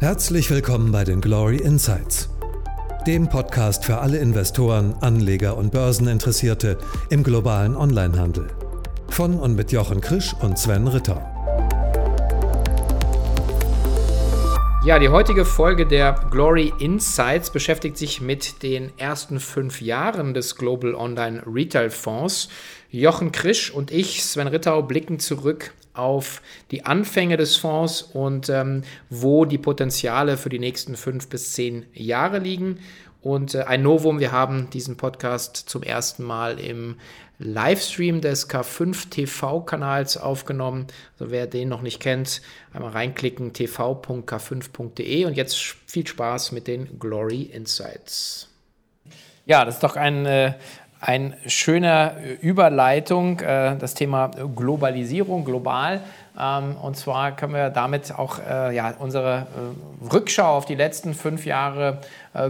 Herzlich willkommen bei den Glory Insights, dem Podcast für alle Investoren, Anleger und Börseninteressierte im globalen Onlinehandel. Von und mit Jochen Krisch und Sven Ritter. Ja, die heutige Folge der Glory Insights beschäftigt sich mit den ersten fünf Jahren des Global Online Retail Fonds. Jochen Krisch und ich, Sven Rittau, blicken zurück auf die Anfänge des Fonds und ähm, wo die Potenziale für die nächsten fünf bis zehn Jahre liegen. Und äh, ein Novum, wir haben diesen Podcast zum ersten Mal im Livestream des K5 TV-Kanals aufgenommen. Also wer den noch nicht kennt, einmal reinklicken tv.k5.de und jetzt viel Spaß mit den Glory Insights. Ja, das ist doch ein, äh, ein schöner Überleitung, äh, das Thema Globalisierung, global. Ähm, und zwar können wir damit auch äh, ja, unsere äh, Rückschau auf die letzten fünf Jahre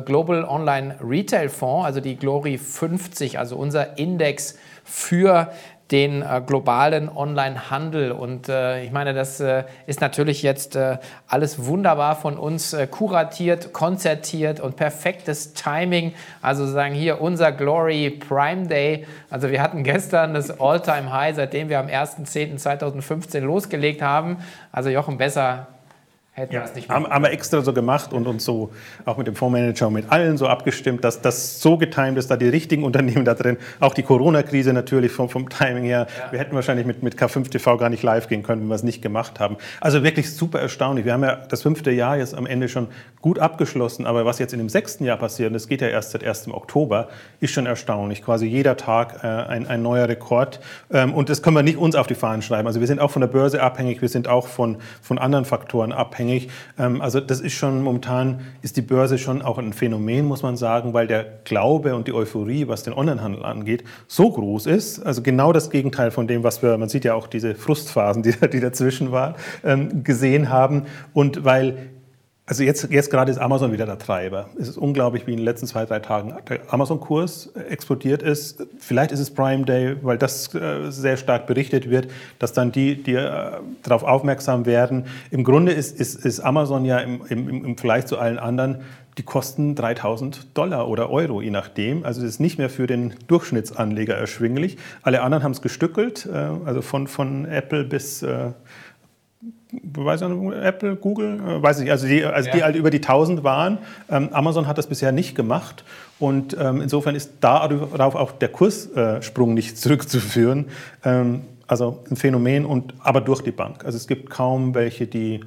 Global Online Retail Fonds, also die Glory 50, also unser Index für den äh, globalen Online-Handel. Und äh, ich meine, das äh, ist natürlich jetzt äh, alles wunderbar von uns äh, kuratiert, konzertiert und perfektes Timing. Also sagen hier unser Glory Prime Day. Also wir hatten gestern das All-Time-High, seitdem wir am 1.10.2015 losgelegt haben. Also Jochen, besser hätten ja, wir es nicht haben, haben wir extra so gemacht und uns so auch mit dem Fondsmanager und mit allen so abgestimmt, dass das so getimt ist, da die richtigen Unternehmen da drin, auch die Corona-Krise natürlich vom, vom Timing her. Ja. Wir hätten wahrscheinlich mit, mit K5 TV gar nicht live gehen können, wenn wir es nicht gemacht haben. Also wirklich super erstaunlich. Wir haben ja das fünfte Jahr jetzt am Ende schon gut abgeschlossen, aber was jetzt in dem sechsten Jahr passiert, und das geht ja erst seit 1. Oktober, ist schon erstaunlich. Quasi jeder Tag äh, ein, ein neuer Rekord. Ähm, und das können wir nicht uns auf die Fahnen schreiben. Also wir sind auch von der Börse abhängig, wir sind auch von, von anderen Faktoren abhängig abhängig. Ähm, also das ist schon momentan, ist die Börse schon auch ein Phänomen, muss man sagen, weil der Glaube und die Euphorie, was den Onlinehandel angeht, so groß ist. Also genau das Gegenteil von dem, was wir, man sieht ja auch diese Frustphasen, die, die dazwischen waren, ähm, gesehen haben. Und weil also jetzt, jetzt gerade ist Amazon wieder der Treiber. Es ist unglaublich, wie in den letzten zwei, drei Tagen der Amazon-Kurs explodiert ist. Vielleicht ist es Prime Day, weil das äh, sehr stark berichtet wird, dass dann die, die äh, darauf aufmerksam werden. Im Grunde ist, ist, ist Amazon ja im, im, im Vergleich zu allen anderen die kosten 3000 Dollar oder Euro, je nachdem. Also es ist nicht mehr für den Durchschnittsanleger erschwinglich. Alle anderen haben es gestückelt, äh, also von, von Apple bis weiß nicht, Apple, Google, äh, weiß ich, also die, also ja. die halt über die 1000 waren. Ähm, Amazon hat das bisher nicht gemacht und ähm, insofern ist darauf auch der Kurssprung nicht zurückzuführen. Ähm, also ein Phänomen, und, aber durch die Bank. Also es gibt kaum welche, die,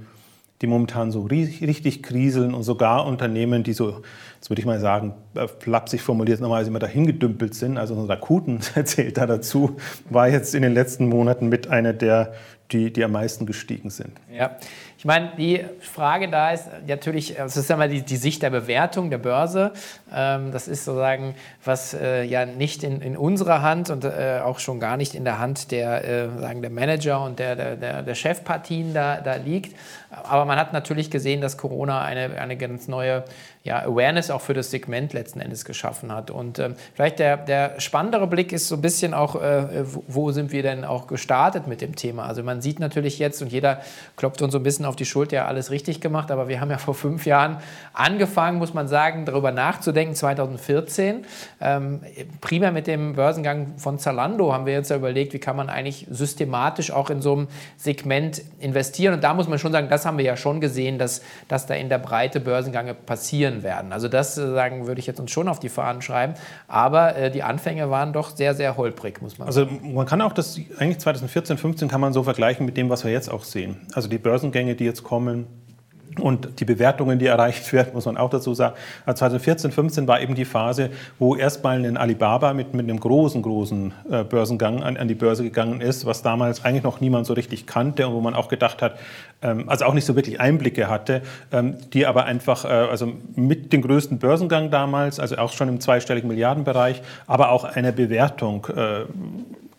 die momentan so richtig, kriseln und sogar Unternehmen, die so, jetzt würde ich mal sagen, äh, flapsig formuliert, normalerweise immer dahin gedümpelt sind. Also unser Rakuten erzählt da dazu, war jetzt in den letzten Monaten mit einer der die, die am meisten gestiegen sind. Ja, ich meine, die Frage da ist natürlich, das ist einmal die, die Sicht der Bewertung der Börse. Ähm, das ist sozusagen, was äh, ja nicht in, in unserer Hand und äh, auch schon gar nicht in der Hand der, äh, sagen der Manager und der, der, der Chefpartien da, da liegt. Aber man hat natürlich gesehen, dass Corona eine, eine ganz neue ja, Awareness auch für das Segment letzten Endes geschaffen hat. Und ähm, vielleicht der, der spannendere Blick ist so ein bisschen auch, äh, wo sind wir denn auch gestartet mit dem Thema? Also man sieht natürlich jetzt und jeder klopft uns so ein bisschen auf die Schulter, ja alles richtig gemacht, aber wir haben ja vor fünf Jahren angefangen, muss man sagen, darüber nachzudenken, 2014. Ähm, primär mit dem Börsengang von Zalando haben wir jetzt ja überlegt, wie kann man eigentlich systematisch auch in so einem Segment investieren. Und da muss man schon sagen, das haben wir ja schon gesehen, dass, dass da in der Breite Börsengänge passieren werden. Also das äh, sagen würde ich jetzt uns schon auf die Fahnen schreiben. Aber äh, die Anfänge waren doch sehr, sehr holprig, muss man also sagen. Also man kann auch das, eigentlich 2014, 2015 kann man so vergleichen mit dem, was wir jetzt auch sehen. Also die Börsengänge, die jetzt kommen. Und die Bewertungen, die erreicht werden, muss man auch dazu sagen. Also 2014, 15 war eben die Phase, wo erstmal ein Alibaba mit, mit einem großen, großen äh, Börsengang an, an, die Börse gegangen ist, was damals eigentlich noch niemand so richtig kannte und wo man auch gedacht hat, ähm, also auch nicht so wirklich Einblicke hatte, ähm, die aber einfach, äh, also mit dem größten Börsengang damals, also auch schon im zweistelligen Milliardenbereich, aber auch eine Bewertung äh,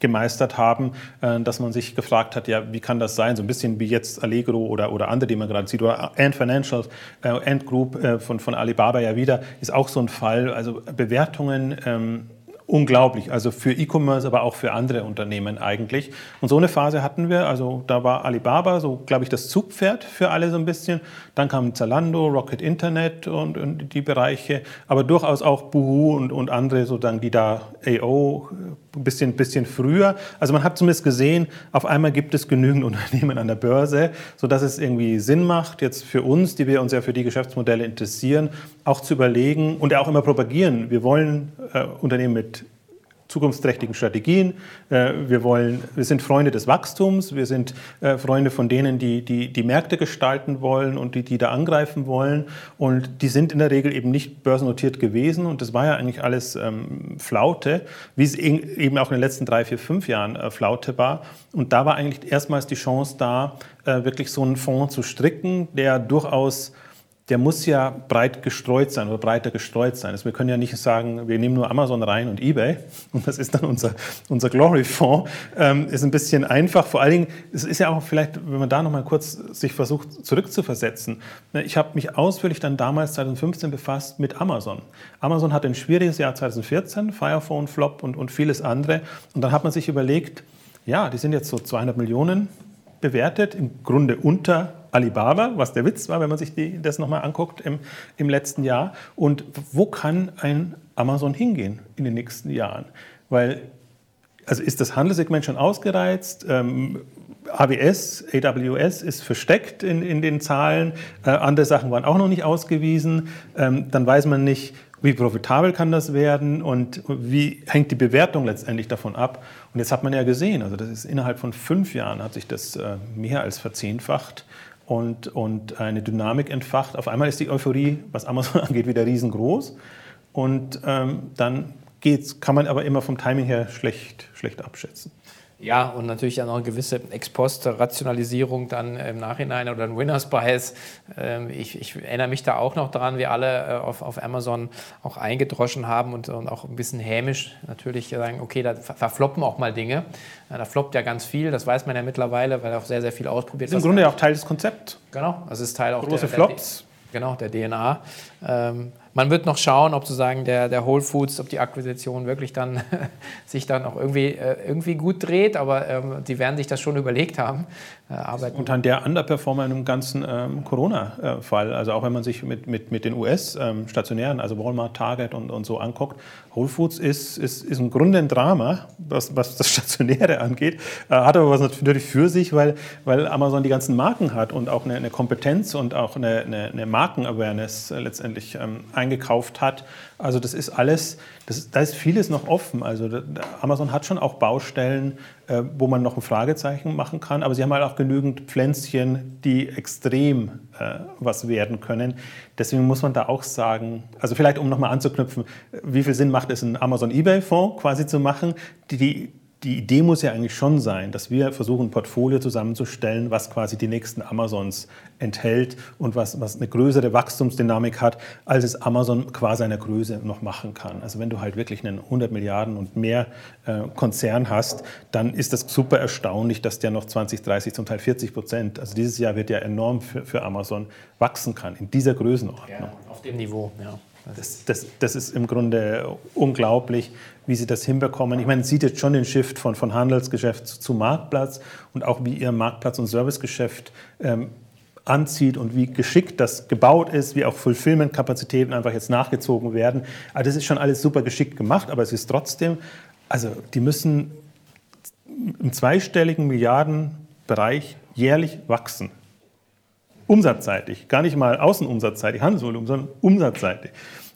gemeistert haben, äh, dass man sich gefragt hat, ja, wie kann das sein? So ein bisschen wie jetzt Allegro oder, oder andere, die man gerade sieht, oder Ant Financial, äh, Ant Group äh, von, von Alibaba ja wieder, ist auch so ein Fall. Also Bewertungen ähm, unglaublich. Also für E-Commerce, aber auch für andere Unternehmen eigentlich. Und so eine Phase hatten wir. Also da war Alibaba so, glaube ich, das Zugpferd für alle so ein bisschen. Dann kam Zalando, Rocket Internet und, und die Bereiche, aber durchaus auch Boohoo und, und andere, sozusagen, die da AO bisschen, bisschen früher. Also man hat zumindest gesehen, auf einmal gibt es genügend Unternehmen an der Börse, sodass es irgendwie Sinn macht, jetzt für uns, die wir uns ja für die Geschäftsmodelle interessieren, auch zu überlegen und auch immer propagieren. Wir wollen äh, Unternehmen mit zukunftsträchtigen Strategien. Äh, wir, wollen, wir sind Freunde des Wachstums, wir sind äh, Freunde von denen, die, die die Märkte gestalten wollen und die, die da angreifen wollen. Und die sind in der Regel eben nicht börsennotiert gewesen. Und das war ja eigentlich alles ähm, Flaute, wie es eben auch in den letzten drei, vier, fünf Jahren äh, Flaute war. Und da war eigentlich erstmals die Chance da, äh, wirklich so einen Fonds zu stricken, der durchaus der muss ja breit gestreut sein oder breiter gestreut sein. Also wir können ja nicht sagen, wir nehmen nur Amazon rein und eBay und das ist dann unser, unser Glory-Fonds. Ähm, ist ein bisschen einfach. Vor allen Dingen, es ist ja auch vielleicht, wenn man da nochmal kurz sich versucht zurückzuversetzen. Ich habe mich ausführlich dann damals 2015 befasst mit Amazon. Amazon hatte ein schwieriges Jahr 2014, Firephone, Flop und, und vieles andere. Und dann hat man sich überlegt, ja, die sind jetzt so 200 Millionen bewertet, im Grunde unter Alibaba, was der Witz war, wenn man sich die, das nochmal anguckt im, im letzten Jahr. Und wo kann ein Amazon hingehen in den nächsten Jahren? Weil, also ist das Handelssegment schon ausgereizt? Ähm, AWS, AWS ist versteckt in, in den Zahlen. Äh, andere Sachen waren auch noch nicht ausgewiesen. Ähm, dann weiß man nicht, wie profitabel kann das werden und wie hängt die Bewertung letztendlich davon ab. Und jetzt hat man ja gesehen, also das ist innerhalb von fünf Jahren hat sich das äh, mehr als verzehnfacht und, und eine Dynamik entfacht. Auf einmal ist die Euphorie, was Amazon angeht, wieder riesengroß. Und ähm, dann geht's, kann man aber immer vom Timing her schlecht, schlecht abschätzen. Ja, und natürlich dann auch eine gewisse Ex-Post-Rationalisierung dann im Nachhinein oder ein Winners Bias. Ähm, ich, ich, erinnere mich da auch noch daran, wie alle äh, auf, auf Amazon auch eingedroschen haben und, und, auch ein bisschen hämisch natürlich sagen, okay, da verfloppen auch mal Dinge. Da floppt ja ganz viel, das weiß man ja mittlerweile, weil auch sehr, sehr viel ausprobiert wird. Im Grunde ja auch Teil des Konzepts. Genau, das ist Teil auch Große der, Flops. Der, genau, der DNA. Ähm, man wird noch schauen, ob sozusagen der, der Whole Foods, ob die Akquisition wirklich dann sich dann auch irgendwie, äh, irgendwie gut dreht, aber ähm, die werden sich das schon überlegt haben. Äh. Und dann der Underperformer in dem ganzen ähm, Corona-Fall, also auch wenn man sich mit, mit, mit den US-Stationären, ähm, also Walmart, Target und, und so anguckt, Whole Foods ist, ist, ist im Grunde ein Drama, was, was das Stationäre angeht, äh, hat aber was natürlich für sich, weil, weil Amazon die ganzen Marken hat und auch eine, eine Kompetenz und auch eine, eine, eine Marken-Awareness äh, letztendlich ähm, eingekauft hat. Also das ist alles, das, da ist vieles noch offen. Also Amazon hat schon auch Baustellen, äh, wo man noch ein Fragezeichen machen kann, aber sie haben halt auch genügend Pflänzchen, die extrem äh, was werden können. Deswegen muss man da auch sagen, also vielleicht um nochmal anzuknüpfen, wie viel Sinn macht es, einen Amazon-Ebay-Fonds quasi zu machen, die, die die Idee muss ja eigentlich schon sein, dass wir versuchen, ein Portfolio zusammenzustellen, was quasi die nächsten Amazons enthält und was, was eine größere Wachstumsdynamik hat, als es Amazon quasi einer Größe noch machen kann. Also wenn du halt wirklich einen 100 Milliarden und mehr äh, Konzern hast, dann ist das super erstaunlich, dass der noch 20, 30, zum Teil 40 Prozent, also dieses Jahr wird ja enorm für, für Amazon wachsen kann, in dieser Größenordnung. Ja, auf dem Niveau, ja. Das, das, das, ist im Grunde unglaublich, wie sie das hinbekommen. Ich meine, man sieht jetzt schon den Shift von, von Handelsgeschäft zu, zu Marktplatz und auch wie ihr Marktplatz- und Servicegeschäft ähm, anzieht und wie geschickt das gebaut ist, wie auch Fulfillment-Kapazitäten einfach jetzt nachgezogen werden. Also das ist schon alles super geschickt gemacht, aber es ist trotzdem, also die müssen im zweistelligen Milliardenbereich jährlich wachsen umsatzseitig, gar nicht mal außenumsatzseitig, Handelsvolumen, sondern umsatzseitig.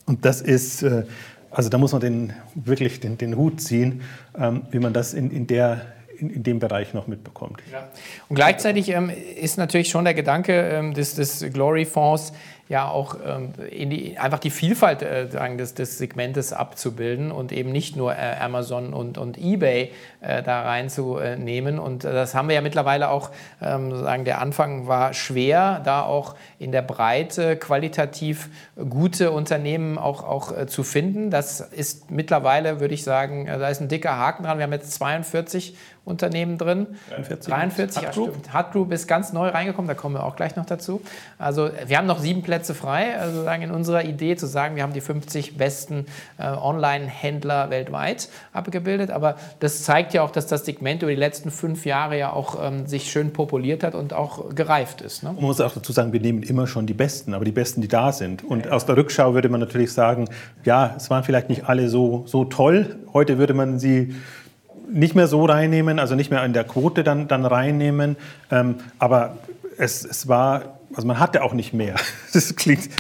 Und das ist, äh, also da muss man den, wirklich den, den Hut ziehen, ähm, wie man das in, in der in, in, dem Bereich noch mitbekommt. Ja. Und gleichzeitig ähm, ist natürlich schon der Gedanke ähm, des, des Glory-Fonds, ja auch ähm, die, einfach die Vielfalt äh, des, des Segmentes abzubilden und eben nicht nur äh, Amazon und, und eBay äh, da reinzunehmen. Und das haben wir ja mittlerweile auch, ähm, sagen, der Anfang war schwer, da auch in der Breite qualitativ gute Unternehmen auch, auch äh, zu finden. Das ist mittlerweile, würde ich sagen, äh, da ist ein dicker Haken dran. Wir haben jetzt 42 Unternehmen drin. 43. 43 ja, stimmt. Hut Group ist ganz neu reingekommen, da kommen wir auch gleich noch dazu. Also wir haben noch sieben Plätze frei, also sagen in unserer Idee zu sagen, wir haben die 50 besten äh, Online-Händler weltweit abgebildet. Aber das zeigt ja auch, dass das Segment über die letzten fünf Jahre ja auch ähm, sich schön populiert hat und auch gereift ist. Ne? Man muss auch dazu sagen, wir nehmen immer schon die Besten, aber die Besten, die da sind. Und ja, aus der Rückschau würde man natürlich sagen, ja, es waren vielleicht nicht alle so, so toll. Heute würde man sie nicht mehr so reinnehmen, also nicht mehr in der Quote dann, dann reinnehmen. Ähm, aber es, es war also man hatte auch nicht mehr. Das klingt,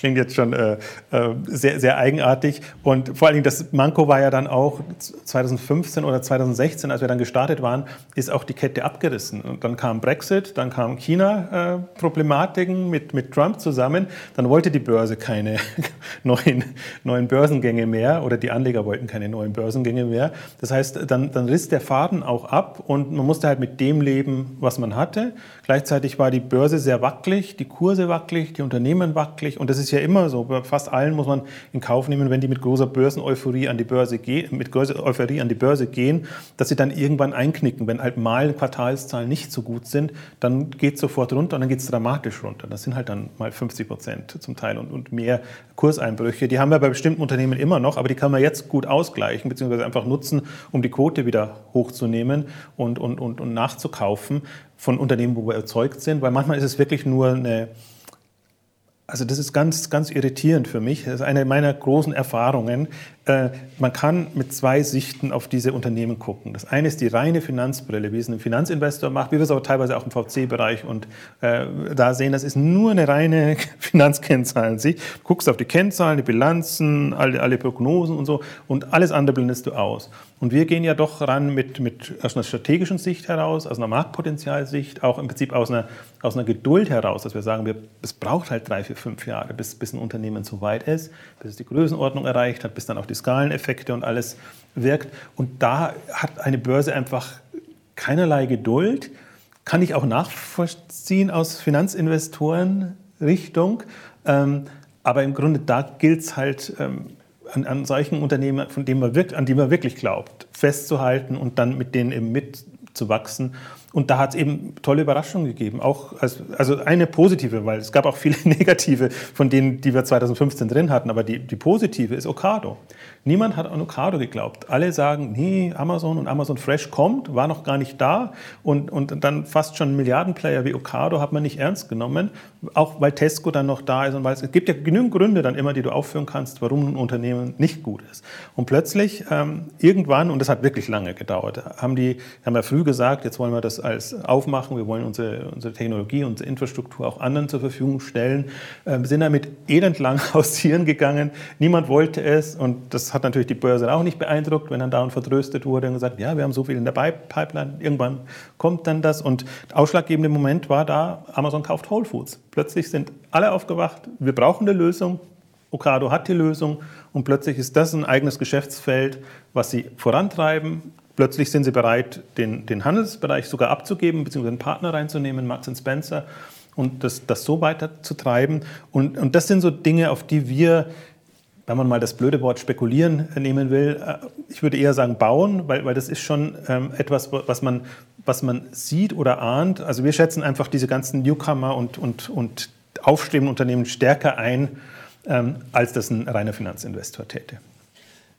klingt jetzt schon äh, äh, sehr, sehr eigenartig. Und vor allen Dingen, das Manko war ja dann auch 2015 oder 2016, als wir dann gestartet waren, ist auch die Kette abgerissen. Und dann kam Brexit, dann kam China-Problematiken äh, mit, mit Trump zusammen. Dann wollte die Börse keine neuen, neuen Börsengänge mehr oder die Anleger wollten keine neuen Börsengänge mehr. Das heißt, dann, dann riss der Faden auch ab und man musste halt mit dem leben, was man hatte. Gleichzeitig war die Börse sehr wackelig wackelig, die Kurse wackelig, die Unternehmen wackelig. Und das ist ja immer so. Bei fast allen muss man in Kauf nehmen, wenn die mit großer Börseneuphorie an die Börse gehen, mit Euphorie an die Börse gehen, dass sie dann irgendwann einknicken. Wenn halt mal Quartalszahlen nicht so gut sind, dann geht es sofort runter und dann geht es dramatisch runter. Das sind halt dann mal 50 Prozent zum Teil und, und mehr Kurseinbrüche. Die haben wir bei bestimmten Unternehmen immer noch, aber die kann man jetzt gut ausgleichen, beziehungsweise einfach nutzen, um die Quote wieder hochzunehmen und, und, und, und nachzukaufen von Unternehmen, wo wir erzeugt sind, weil manchmal ist es wirklich nur eine, also das ist ganz, ganz irritierend für mich. Das ist eine meiner großen Erfahrungen, man kann mit zwei Sichten auf diese Unternehmen gucken. Das eine ist die reine Finanzbrille, wie es ein Finanzinvestor macht, wie wir es auch teilweise auch im VC-Bereich und äh, da sehen, das ist nur eine reine Finanzkennzahlensicht. Du guckst auf die Kennzahlen, die Bilanzen, alle, alle Prognosen und so und alles andere blendest du aus. Und wir gehen ja doch ran mit, mit aus einer strategischen Sicht heraus, aus einer Marktpotenzialsicht, auch im Prinzip aus einer, aus einer Geduld heraus, dass wir sagen, wir, es braucht halt drei, vier, fünf Jahre, bis, bis ein Unternehmen so weit ist, bis es die Größenordnung erreicht hat, bis dann auch die die Skaleneffekte und alles wirkt. Und da hat eine Börse einfach keinerlei Geduld. Kann ich auch nachvollziehen aus Finanzinvestoren-Richtung. Ähm, aber im Grunde da gilt es halt ähm, an, an, solchen Unternehmen, von denen man wirkt, an die man wirklich glaubt, festzuhalten und dann mit denen eben mitzuwachsen. Und da hat es eben tolle Überraschungen gegeben. Auch als, also eine positive, weil es gab auch viele negative von denen, die wir 2015 drin hatten. Aber die, die positive ist Okado. Niemand hat an Okado geglaubt. Alle sagen, nee, Amazon und Amazon Fresh kommt, war noch gar nicht da. Und, und dann fast schon Milliardenplayer wie Okado hat man nicht ernst genommen, auch weil Tesco dann noch da ist. Und weil es, es gibt ja genügend Gründe dann immer, die du aufführen kannst, warum ein Unternehmen nicht gut ist. Und plötzlich, ähm, irgendwann, und das hat wirklich lange gedauert, haben die haben ja früh gesagt, jetzt wollen wir das als aufmachen, wir wollen unsere, unsere Technologie, unsere Infrastruktur auch anderen zur Verfügung stellen. Ähm, wir sind damit elendlang hausieren gegangen. Niemand wollte es und das hat natürlich die Börse auch nicht beeindruckt, wenn dann da und vertröstet wurde und gesagt, ja, wir haben so viel in der Pipeline, irgendwann kommt dann das. Und der ausschlaggebende Moment war da, Amazon kauft Whole Foods. Plötzlich sind alle aufgewacht, wir brauchen eine Lösung, Ocado hat die Lösung und plötzlich ist das ein eigenes Geschäftsfeld, was sie vorantreiben. Plötzlich sind sie bereit, den, den Handelsbereich sogar abzugeben, beziehungsweise einen Partner reinzunehmen, Marks Spencer, und das, das so weiterzutreiben. Und, und das sind so Dinge, auf die wir wenn man mal das blöde Wort spekulieren nehmen will, äh, ich würde eher sagen bauen, weil, weil das ist schon ähm, etwas, was man, was man sieht oder ahnt. Also wir schätzen einfach diese ganzen Newcomer und, und, und aufstrebenden Unternehmen stärker ein, ähm, als das ein reiner Finanzinvestor täte.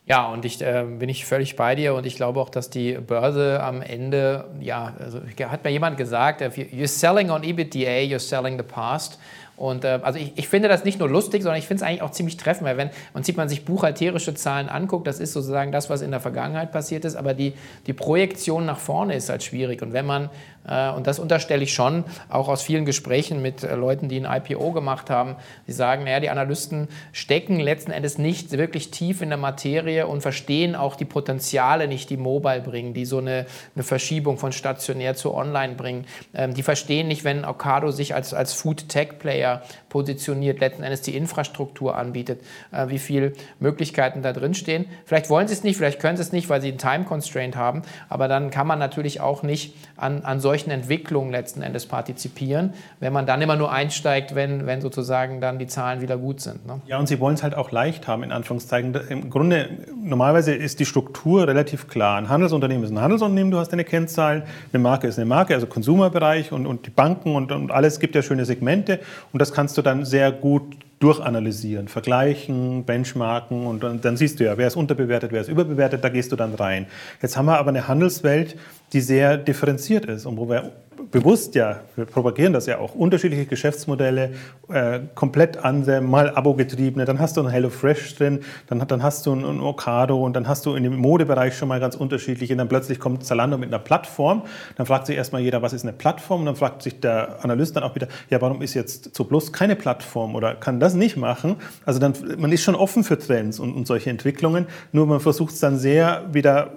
Ja, und ich äh, bin ich völlig bei dir und ich glaube auch, dass die Börse am Ende, ja, also hat mir jemand gesagt, you're selling on EBITDA, you're selling the past. Und äh, also ich, ich, finde das nicht nur lustig, sondern ich finde es eigentlich auch ziemlich treffend, weil wenn man sieht man sich buchhalterische Zahlen anguckt, das ist sozusagen das, was in der Vergangenheit passiert ist, aber die, die Projektion nach vorne ist halt schwierig. Und wenn man, äh, und das unterstelle ich schon, auch aus vielen Gesprächen mit äh, Leuten, die ein IPO gemacht haben, die sagen, naja, die Analysten stecken letzten Endes nicht wirklich tief in der Materie und verstehen auch die Potenziale nicht, die Mobile bringen, die so eine, eine Verschiebung von stationär zu online bringen. Ähm, die verstehen nicht, wenn Ocado sich als, als Food-Tech-Player er positioniert, letzten Endes die Infrastruktur anbietet, äh, wie viele Möglichkeiten da drin stehen. Vielleicht wollen sie es nicht, vielleicht können sie es nicht, weil sie einen Time Constraint haben, aber dann kann man natürlich auch nicht an, an solchen Entwicklungen letzten Endes partizipieren, wenn man dann immer nur einsteigt, wenn, wenn sozusagen dann die Zahlen wieder gut sind. Ne? Ja, und sie wollen es halt auch leicht haben, in Anführungszeichen. Im Grunde, normalerweise ist die Struktur relativ klar. Ein Handelsunternehmen ist ein Handelsunternehmen, du hast deine Kennzahlen, eine Marke ist eine Marke, also Konsumerbereich und, und die Banken und, und alles gibt ja schöne Segmente und das kannst du dann sehr gut durchanalysieren, vergleichen, benchmarken und dann, dann, siehst du ja, wer ist unterbewertet, wer ist überbewertet, da gehst du dann rein. Jetzt haben wir aber eine Handelswelt, die sehr differenziert ist und wo wir bewusst ja, wir propagieren das ja auch, unterschiedliche Geschäftsmodelle, äh, komplett andere, mal Abo-getriebene, dann hast du ein HelloFresh drin, dann, dann hast du ein, ein Ocado und dann hast du in dem Modebereich schon mal ganz unterschiedliche und dann plötzlich kommt Zalando mit einer Plattform, dann fragt sich erstmal jeder, was ist eine Plattform und dann fragt sich der Analyst dann auch wieder, ja, warum ist jetzt Plus keine Plattform oder kann das nicht machen? Also dann, man ist schon offen für Trends und, und solche Entwicklungen, nur man versucht es dann sehr wieder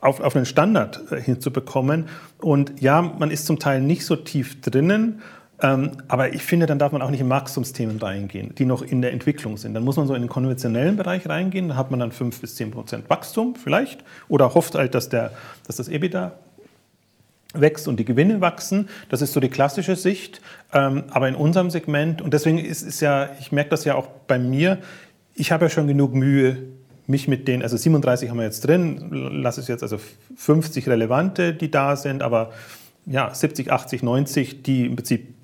auf, auf einen Standard äh, hinzubekommen. Und ja, man ist zum Teil nicht so tief drinnen, ähm, aber ich finde, dann darf man auch nicht in Wachstumsthemen reingehen, die noch in der Entwicklung sind. Dann muss man so in den konventionellen Bereich reingehen, da hat man dann 5 bis 10 Prozent Wachstum vielleicht oder hofft halt, dass, der, dass das EBITDA wächst und die Gewinne wachsen. Das ist so die klassische Sicht. Ähm, aber in unserem Segment, und deswegen ist es ja, ich merke das ja auch bei mir, ich habe ja schon genug Mühe, mich mit den, also 37 haben wir jetzt drin, lass es jetzt also 50 relevante, die da sind, aber ja, 70, 80, 90, die im Prinzip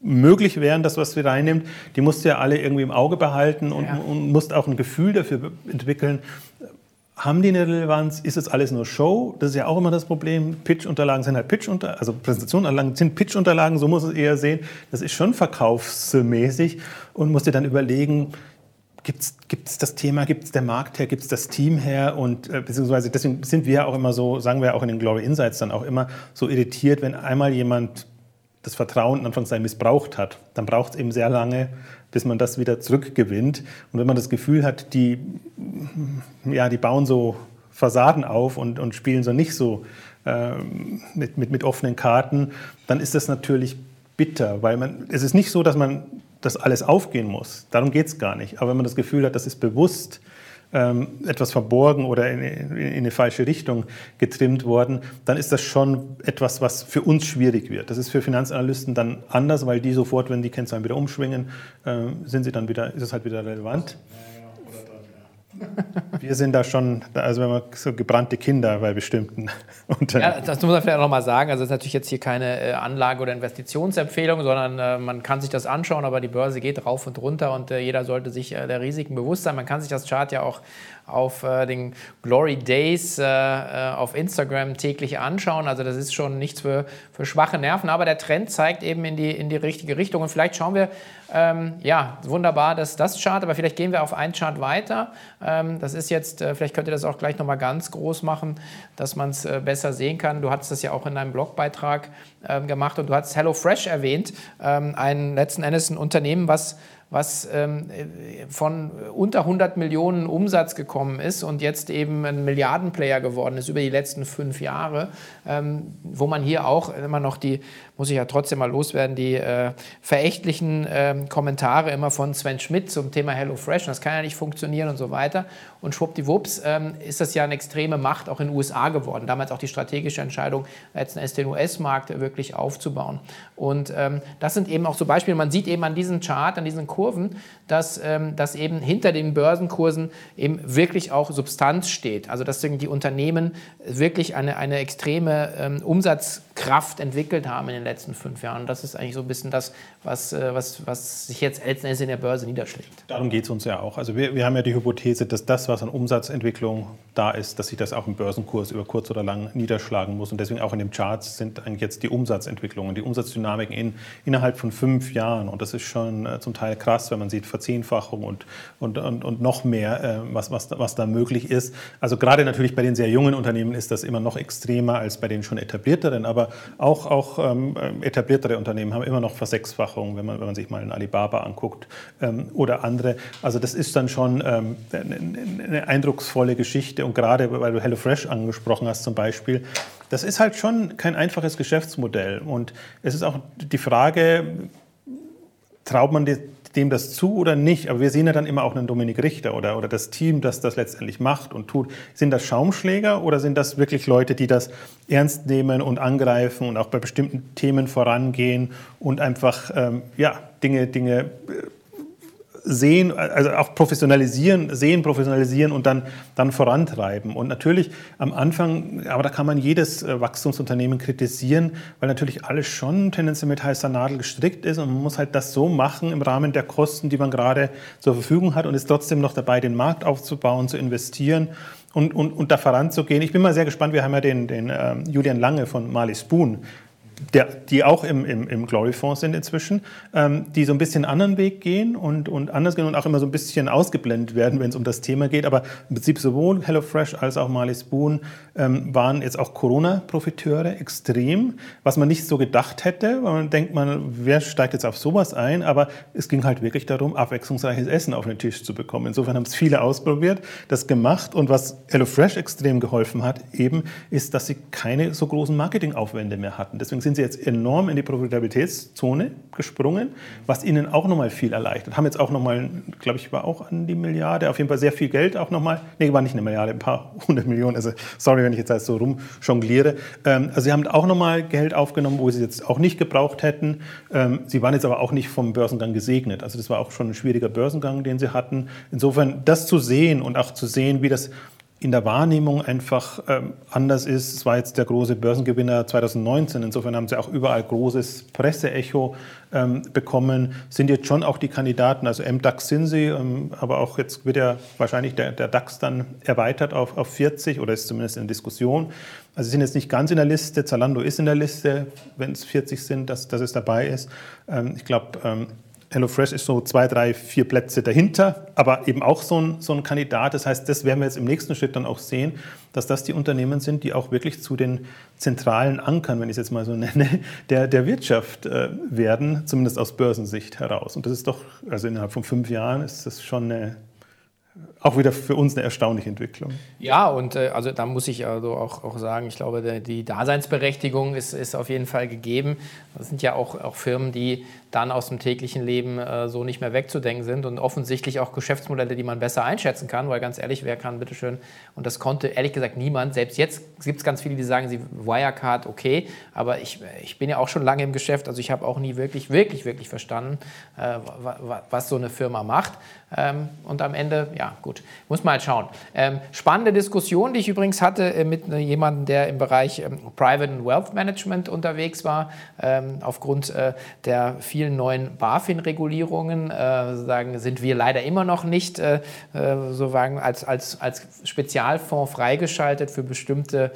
möglich wären, das, was wir reinnimmt, die musst du ja alle irgendwie im Auge behalten und, ja. und musst auch ein Gefühl dafür entwickeln. Haben die eine Relevanz? Ist das alles nur Show? Das ist ja auch immer das Problem. Pitch-Unterlagen sind halt Pitch-Unterlagen, also Präsentationsunterlagen sind Pitch-Unterlagen, so muss es eher sehen. Das ist schon verkaufsmäßig und musst dir dann überlegen, gibt es das Thema, gibt es der Markt her, gibt es das Team her und äh, beziehungsweise deswegen sind wir auch immer so, sagen wir auch in den Glory Insights dann auch immer so irritiert, wenn einmal jemand das Vertrauen in Anführungszeichen missbraucht hat, dann braucht es eben sehr lange, bis man das wieder zurückgewinnt. Und wenn man das Gefühl hat, die, ja, die bauen so Fassaden auf und, und spielen so nicht so äh, mit, mit, mit offenen Karten, dann ist das natürlich bitter, weil man, es ist nicht so, dass man das alles aufgehen muss. Darum geht es gar nicht. Aber wenn man das Gefühl hat, das ist bewusst ähm, etwas verborgen oder in, in, in, eine falsche Richtung getrimmt worden, dann ist das schon etwas, was für uns schwierig wird. Das ist für Finanzanalysten dann anders, weil die sofort, wenn die Kennzahlen wieder umschwingen, äh, sind sie dann wieder, ist es halt wieder relevant. Wir sind da schon, also wenn man so gebrannte Kinder bei bestimmten Unternehmen. Ja, das muss man vielleicht nochmal sagen. Also es ist natürlich jetzt hier keine äh, Anlage- oder Investitionsempfehlung, sondern äh, man kann sich das anschauen, aber die Börse geht rauf und runter und äh, jeder sollte sich der Risiken bewusst sein. Man kann sich das Chart ja auch auf äh, den Glory Days äh, äh, auf Instagram täglich anschauen. Also das ist schon nichts für, für schwache Nerven, aber der Trend zeigt eben in die, in die richtige Richtung. Und vielleicht schauen wir, ähm, ja, wunderbar, dass das Chart, aber vielleicht gehen wir auf ein Chart weiter. Ähm, das ist jetzt, äh, vielleicht könnt ihr das auch gleich nochmal ganz groß machen, dass man es äh, besser sehen kann. Du hattest das ja auch in deinem Blogbeitrag ähm, gemacht und du hast HelloFresh erwähnt, ähm, ein letzten Endes ein Unternehmen, was was ähm, von unter 100 Millionen Umsatz gekommen ist und jetzt eben ein Milliardenplayer geworden ist über die letzten fünf Jahre, ähm, wo man hier auch immer noch die, muss ich ja trotzdem mal loswerden, die äh, verächtlichen äh, Kommentare immer von Sven Schmidt zum Thema HelloFresh, das kann ja nicht funktionieren und so weiter. Und schwuppdiwupps ähm, ist das ja eine extreme Macht auch in den USA geworden. Damals auch die strategische Entscheidung, letzten Endes den US-Markt wirklich aufzubauen. Und ähm, das sind eben auch so Beispiele, man sieht eben an diesem Chart, an diesen Kurven, dass, ähm, dass eben hinter den Börsenkursen eben wirklich auch Substanz steht. Also dass die Unternehmen wirklich eine, eine extreme ähm, Umsatzkraft entwickelt haben in den letzten fünf Jahren. Und das ist eigentlich so ein bisschen das, was, äh, was, was sich jetzt letztendlich in der Börse niederschlägt. Darum geht es uns ja auch. Also wir, wir haben ja die Hypothese, dass das, was an Umsatzentwicklung da ist, dass sich das auch im Börsenkurs über kurz oder lang niederschlagen muss. Und deswegen auch in dem Charts sind eigentlich jetzt die Umsatzentwicklungen, die Umsatzdynamiken in, innerhalb von fünf Jahren. Und das ist schon äh, zum Teil krass, wenn man sieht Verzehnfachung und, und, und, und noch mehr, äh, was, was, was da möglich ist. Also gerade natürlich bei den sehr jungen Unternehmen ist das immer noch extremer als bei den schon etablierteren. Aber auch, auch ähm, etabliertere Unternehmen haben immer noch Versechsfachung, wenn man, wenn man sich mal einen Alibaba anguckt ähm, oder andere. Also das ist dann schon ähm, eine, eindrucksvolle Geschichte. Und gerade weil du HelloFresh angesprochen hast zum Beispiel, das ist halt schon kein einfaches Geschäftsmodell. Und es ist auch die Frage, traut man dem das zu oder nicht? Aber wir sehen ja dann immer auch einen Dominik Richter oder, oder das Team, das das letztendlich macht und tut. Sind das Schaumschläger oder sind das wirklich Leute, die das ernst nehmen und angreifen und auch bei bestimmten Themen vorangehen und einfach ähm, ja, Dinge, Dinge äh, sehen, also auch professionalisieren, sehen, professionalisieren und dann, dann vorantreiben. Und natürlich am Anfang, aber da kann man jedes äh, Wachstumsunternehmen kritisieren, weil natürlich alles schon tendenziell mit heißer Nadel gestrickt ist und man muss halt das so machen im Rahmen der Kosten, die man gerade zur Verfügung hat und ist trotzdem noch dabei, den Markt aufzubauen, zu investieren. Und, und, und da voranzugehen. Ich bin mal sehr gespannt. Wir haben ja den, den äh, Julian Lange von Marley Spoon der, die auch im, im, im Glory-Fonds sind inzwischen, ähm, die so ein bisschen anderen Weg gehen und, und anders gehen und auch immer so ein bisschen ausgeblendet werden, wenn es um das Thema geht. Aber im Prinzip sowohl HelloFresh als auch Marley Spoon ähm, waren jetzt auch Corona-Profiteure extrem, was man nicht so gedacht hätte, weil man denkt, man, wer steigt jetzt auf sowas ein? Aber es ging halt wirklich darum, abwechslungsreiches Essen auf den Tisch zu bekommen. Insofern haben es viele ausprobiert, das gemacht und was HelloFresh extrem geholfen hat, eben ist, dass sie keine so großen Marketingaufwände mehr hatten. Deswegen sind sie jetzt enorm in die Profitabilitätszone gesprungen, was ihnen auch nochmal viel erleichtert. Haben jetzt auch nochmal, glaube ich, war auch an die Milliarde, auf jeden Fall sehr viel Geld auch nochmal. Nee, war nicht eine Milliarde, ein paar hundert Millionen. Also sorry, wenn ich jetzt so rumjongliere. Ähm, also sie haben auch nochmal Geld aufgenommen, wo sie jetzt auch nicht gebraucht hätten. Ähm, sie waren jetzt aber auch nicht vom Börsengang gesegnet. Also das war auch schon ein schwieriger Börsengang, den sie hatten. Insofern das zu sehen und auch zu sehen, wie das in der Wahrnehmung einfach ähm, anders ist. Es war jetzt der große Börsengewinner 2019. Insofern haben sie auch überall großes Presseecho ähm, bekommen. Sind jetzt schon auch die Kandidaten, also MDAX sind sie, ähm, aber auch jetzt wird ja wahrscheinlich der, der DAX dann erweitert auf, auf 40 oder ist zumindest in Diskussion. Also sie sind jetzt nicht ganz in der Liste. Zalando ist in der Liste, wenn es 40 sind, dass, dass es dabei ist. Ähm, ich glaube, ähm, HelloFresh ist so zwei, drei, vier Plätze dahinter, aber eben auch so ein, so ein Kandidat. Das heißt, das werden wir jetzt im nächsten Schritt dann auch sehen, dass das die Unternehmen sind, die auch wirklich zu den zentralen Ankern, wenn ich es jetzt mal so nenne, der, der Wirtschaft äh, werden, zumindest aus Börsensicht heraus. Und das ist doch, also innerhalb von fünf Jahren ist das schon eine auch wieder für uns eine erstaunliche Entwicklung. Ja, und äh, also da muss ich also auch, auch sagen, ich glaube, der, die Daseinsberechtigung ist, ist auf jeden Fall gegeben. Das sind ja auch, auch Firmen, die dann aus dem täglichen Leben äh, so nicht mehr wegzudenken sind und offensichtlich auch Geschäftsmodelle, die man besser einschätzen kann, weil ganz ehrlich, wer kann bitteschön, und das konnte ehrlich gesagt niemand, selbst jetzt gibt es ganz viele, die sagen, sie Wirecard, okay, aber ich, ich bin ja auch schon lange im Geschäft, also ich habe auch nie wirklich, wirklich, wirklich verstanden, äh, was so eine Firma macht ähm, und am Ende, ja gut, muss mal halt schauen. Ähm, spannende Diskussion, die ich übrigens hatte äh, mit äh, jemandem, der im Bereich ähm, Private and Wealth Management unterwegs war, ähm, aufgrund äh, der vielen neuen BaFin-Regulierungen äh, sagen, sind wir leider immer noch nicht äh, äh sozusagen als, als, als Spezialfonds freigeschaltet für bestimmte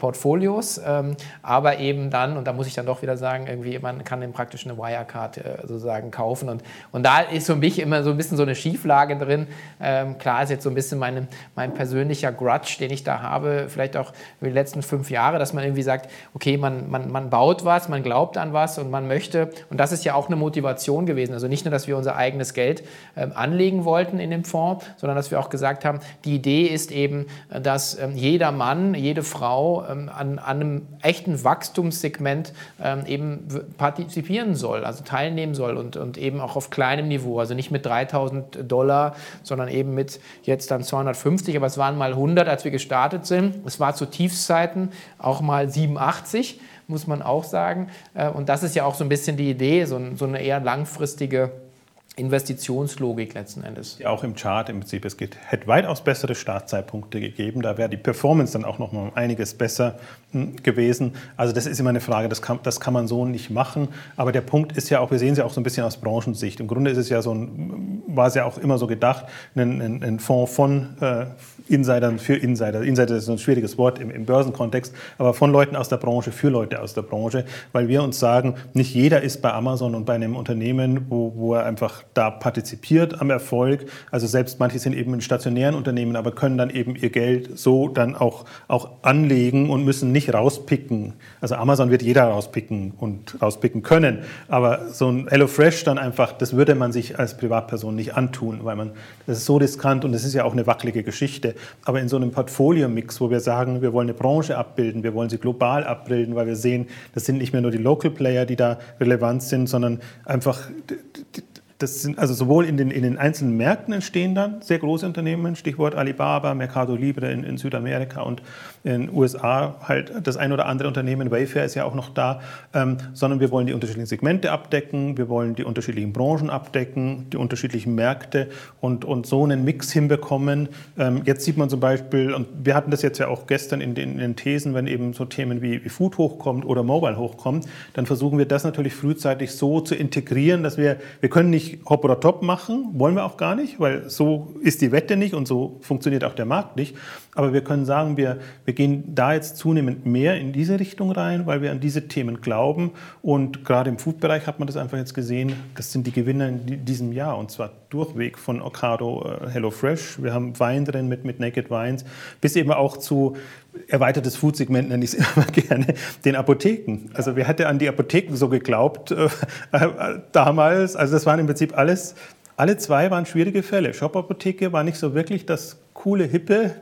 Portfolios, ähm, aber eben dann, und da muss ich dann doch wieder sagen, irgendwie man kann den praktisch eine Wirecard sozusagen kaufen und, und da ist für mich immer so ein bisschen so eine Schieflage drin. Ähm, klar ist jetzt so ein bisschen meine, mein persönlicher Grudge, den ich da habe, vielleicht auch über die letzten fünf Jahre, dass man irgendwie sagt, okay, man, man, man baut was, man glaubt an was und man möchte, und das ist ja auch eine Motivation gewesen, also nicht nur, dass wir unser eigenes Geld ähm, anlegen wollten in dem Fonds, sondern dass wir auch gesagt haben, die Idee ist eben, äh, dass ähm, jeder Mann, jede Frau, ähm, an, an, einem echten Wachstumssegment ähm, eben partizipieren soll, also teilnehmen soll und, und eben auch auf kleinem Niveau, also nicht mit 3000 Dollar, sondern eben mit jetzt dann 250, aber es waren mal 100, als wir gestartet sind. Es war zu Tiefszeiten auch mal 87, muss man auch sagen. Äh, und das ist ja auch so ein bisschen die Idee, so, so eine eher langfristige Investitionslogik letzten Endes. Auch im Chart im Prinzip. Es geht, hätte weitaus bessere Startzeitpunkte gegeben. Da wäre die Performance dann auch noch mal einiges besser hm, gewesen. Also das ist immer eine Frage, das kann, das kann man so nicht machen. Aber der Punkt ist ja auch, wir sehen es ja auch so ein bisschen aus Branchensicht. Im Grunde ist es ja so ein, war es ja auch immer so gedacht, ein, ein, ein Fonds von äh, Insidern für Insider. Insider ist ein schwieriges Wort im, im Börsenkontext, aber von Leuten aus der Branche für Leute aus der Branche, weil wir uns sagen, nicht jeder ist bei Amazon und bei einem Unternehmen, wo, wo er einfach da partizipiert am Erfolg. Also selbst manche sind eben in stationären Unternehmen, aber können dann eben ihr Geld so dann auch, auch anlegen und müssen nicht rauspicken. Also Amazon wird jeder rauspicken und rauspicken können. Aber so ein HelloFresh dann einfach, das würde man sich als Privatperson nicht antun, weil man, das ist so riskant und das ist ja auch eine wackelige Geschichte. Aber in so einem Portfolio-Mix, wo wir sagen, wir wollen eine Branche abbilden, wir wollen sie global abbilden, weil wir sehen, das sind nicht mehr nur die Local Player, die da relevant sind, sondern einfach das sind also sowohl in den, in den einzelnen Märkten entstehen dann sehr große Unternehmen, Stichwort Alibaba, Mercado Libre in, in Südamerika und in den USA halt das ein oder andere Unternehmen, Wayfair ist ja auch noch da, ähm, sondern wir wollen die unterschiedlichen Segmente abdecken, wir wollen die unterschiedlichen Branchen abdecken, die unterschiedlichen Märkte und, und so einen Mix hinbekommen. Ähm, jetzt sieht man zum Beispiel, und wir hatten das jetzt ja auch gestern in den, in den Thesen, wenn eben so Themen wie, wie Food hochkommt oder Mobile hochkommt, dann versuchen wir das natürlich frühzeitig so zu integrieren, dass wir, wir können nicht Hop oder Top machen, wollen wir auch gar nicht, weil so ist die Wette nicht und so funktioniert auch der Markt nicht. Aber wir können sagen, wir, wir gehen da jetzt zunehmend mehr in diese Richtung rein, weil wir an diese Themen glauben. Und gerade im Food-Bereich hat man das einfach jetzt gesehen, das sind die Gewinner in diesem Jahr und zwar durchweg von Ocado, äh, HelloFresh. Wir haben Wein drin mit, mit Naked Wines, bis eben auch zu erweitertes Food-Segment nenne ich es immer gerne, den Apotheken. Also wer hätte an die Apotheken so geglaubt äh, äh, damals? Also das waren im Prinzip alles, alle zwei waren schwierige Fälle. Shop-Apotheke war nicht so wirklich das coole, hippe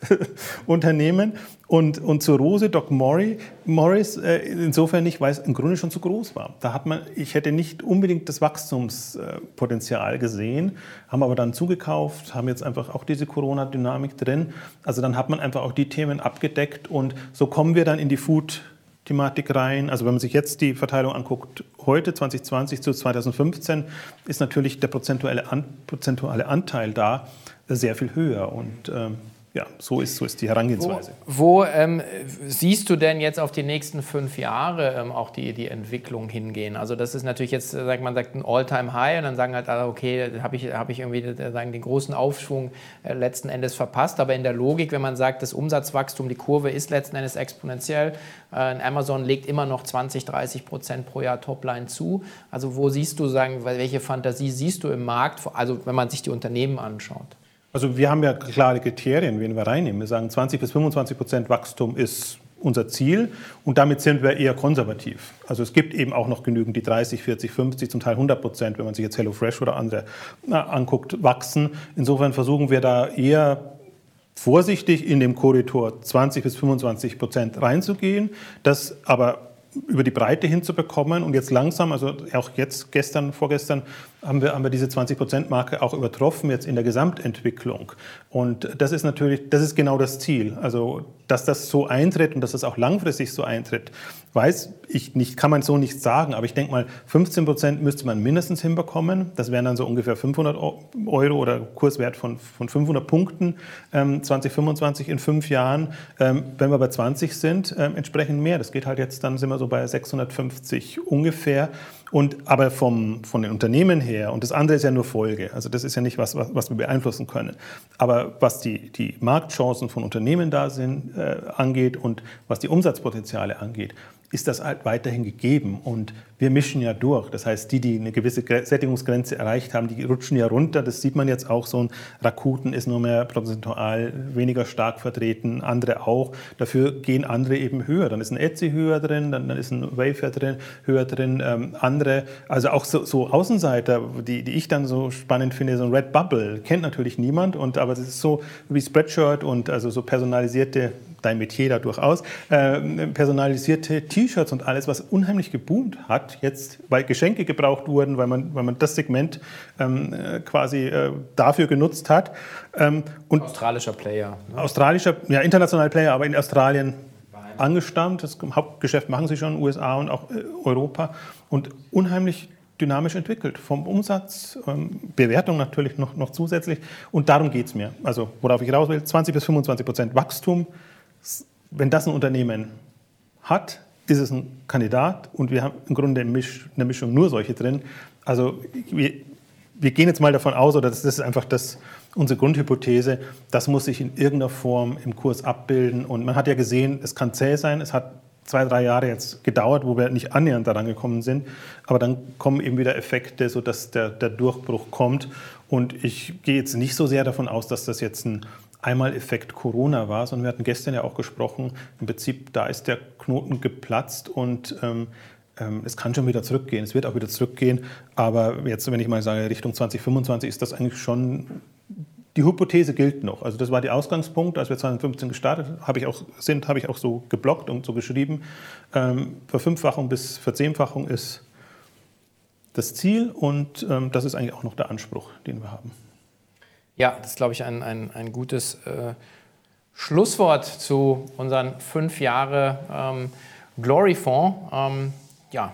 Unternehmen und, und zur Rose Doc Mori, Morris äh, insofern nicht, weil es im Grunde schon zu groß war. Da hat man, ich hätte nicht unbedingt das Wachstumspotenzial gesehen, haben aber dann zugekauft, haben jetzt einfach auch diese Corona-Dynamik drin. Also dann hat man einfach auch die Themen abgedeckt und so kommen wir dann in die Food- Thematik rein. Also wenn man sich jetzt die Verteilung anguckt, heute 2020 zu 2015, ist natürlich der prozentuelle, An prozentuale Anteil da sehr viel höher. Und ähm, ja, so ist, so ist die Herangehensweise. Wo, wo ähm, siehst du denn jetzt auf die nächsten fünf Jahre ähm, auch die, die Entwicklung hingehen? Also das ist natürlich jetzt, sagt man sagt ein All-Time-High und dann sagen halt alle, okay, habe ich, hab ich irgendwie äh, sagen, den großen Aufschwung äh, letzten Endes verpasst. Aber in der Logik, wenn man sagt, das Umsatzwachstum, die Kurve ist letzten Endes exponentiell, äh, Amazon legt immer noch 20, 30 Prozent pro Jahr Topline zu. Also wo siehst du, sagen, welche Fantasie siehst du im Markt, also wenn man sich die Unternehmen anschaut? Also wir haben ja klare Kriterien, wen wir reinnehmen. Wir sagen, 20 bis 25 Prozent Wachstum ist unser Ziel und damit sind wir eher konservativ. Also es gibt eben auch noch genügend, die 30, 40, 50, zum Teil 100 Prozent, wenn man sich jetzt HelloFresh oder andere anguckt, wachsen. Insofern versuchen wir da eher vorsichtig in dem Korridor 20 bis 25 Prozent reinzugehen, das aber über die Breite hinzubekommen und jetzt langsam, also auch jetzt gestern, vorgestern, haben wir, haben wir diese 20-Prozent-Marke auch übertroffen jetzt in der Gesamtentwicklung. Und das ist natürlich, das ist genau das Ziel. Also, dass das so eintritt und dass das auch langfristig so eintritt, weiß ich nicht, kann man so nicht sagen. Aber ich denke mal, 15 Prozent müsste man mindestens hinbekommen. Das wären dann so ungefähr 500 Euro oder Kurswert von, von 500 Punkten ähm, 2025 in fünf Jahren. Ähm, wenn wir bei 20 sind, ähm, entsprechend mehr. Das geht halt jetzt, dann sind wir so bei 650 ungefähr. Und, aber vom, von den Unternehmen her, und das andere ist ja nur Folge, also das ist ja nicht was, was, was wir beeinflussen können, aber was die, die Marktchancen von Unternehmen da sind, äh, angeht und was die Umsatzpotenziale angeht, ist das halt weiterhin gegeben. Und wir mischen ja durch. Das heißt, die, die eine gewisse Sättigungsgrenze erreicht haben, die rutschen ja runter. Das sieht man jetzt auch. So ein Rakuten ist nur mehr prozentual weniger stark vertreten, andere auch. Dafür gehen andere eben höher. Dann ist ein Etsy höher drin, dann, dann ist ein Wayfair drin, höher drin. Ähm, andere, also auch so, so Außenseiter, die, die ich dann so spannend finde, so ein Red Bubble, kennt natürlich niemand. Und, aber es ist so wie Spreadshirt und also so personalisierte dein Metier da durchaus, äh, personalisierte T-Shirts und alles, was unheimlich geboomt hat, jetzt, weil Geschenke gebraucht wurden, weil man, weil man das Segment ähm, äh, quasi äh, dafür genutzt hat. Ähm, und Australischer Player. Ne? Australischer, ja, internationaler Player, aber in Australien angestammt. Das Hauptgeschäft machen sie schon, USA und auch äh, Europa. Und unheimlich dynamisch entwickelt. Vom Umsatz, ähm, Bewertung natürlich noch, noch zusätzlich. Und darum geht es mir. Also worauf ich raus will, 20 bis 25 Prozent Wachstum wenn das ein Unternehmen hat, ist es ein Kandidat und wir haben im Grunde in der Mischung nur solche drin. Also wir, wir gehen jetzt mal davon aus, oder das ist einfach das, unsere Grundhypothese, das muss sich in irgendeiner Form im Kurs abbilden. Und man hat ja gesehen, es kann zäh sein, es hat zwei, drei Jahre jetzt gedauert, wo wir nicht annähernd daran gekommen sind. Aber dann kommen eben wieder Effekte, sodass der, der Durchbruch kommt. Und ich gehe jetzt nicht so sehr davon aus, dass das jetzt ein einmal Effekt Corona war, sondern wir hatten gestern ja auch gesprochen, im Prinzip, da ist der Knoten geplatzt und ähm, ähm, es kann schon wieder zurückgehen, es wird auch wieder zurückgehen, aber jetzt, wenn ich mal sage, Richtung 2025 ist das eigentlich schon die Hypothese gilt noch. Also das war der Ausgangspunkt, als wir 2015 gestartet habe ich auch, sind, habe ich auch so geblockt und so geschrieben. Ähm, Verfünffachung bis Verzehnfachung ist das Ziel und ähm, das ist eigentlich auch noch der Anspruch, den wir haben. Ja, das ist, glaube ich, ein, ein, ein gutes äh, Schlusswort zu unseren fünf Jahre ähm, Glory Fonds. Ähm, ja,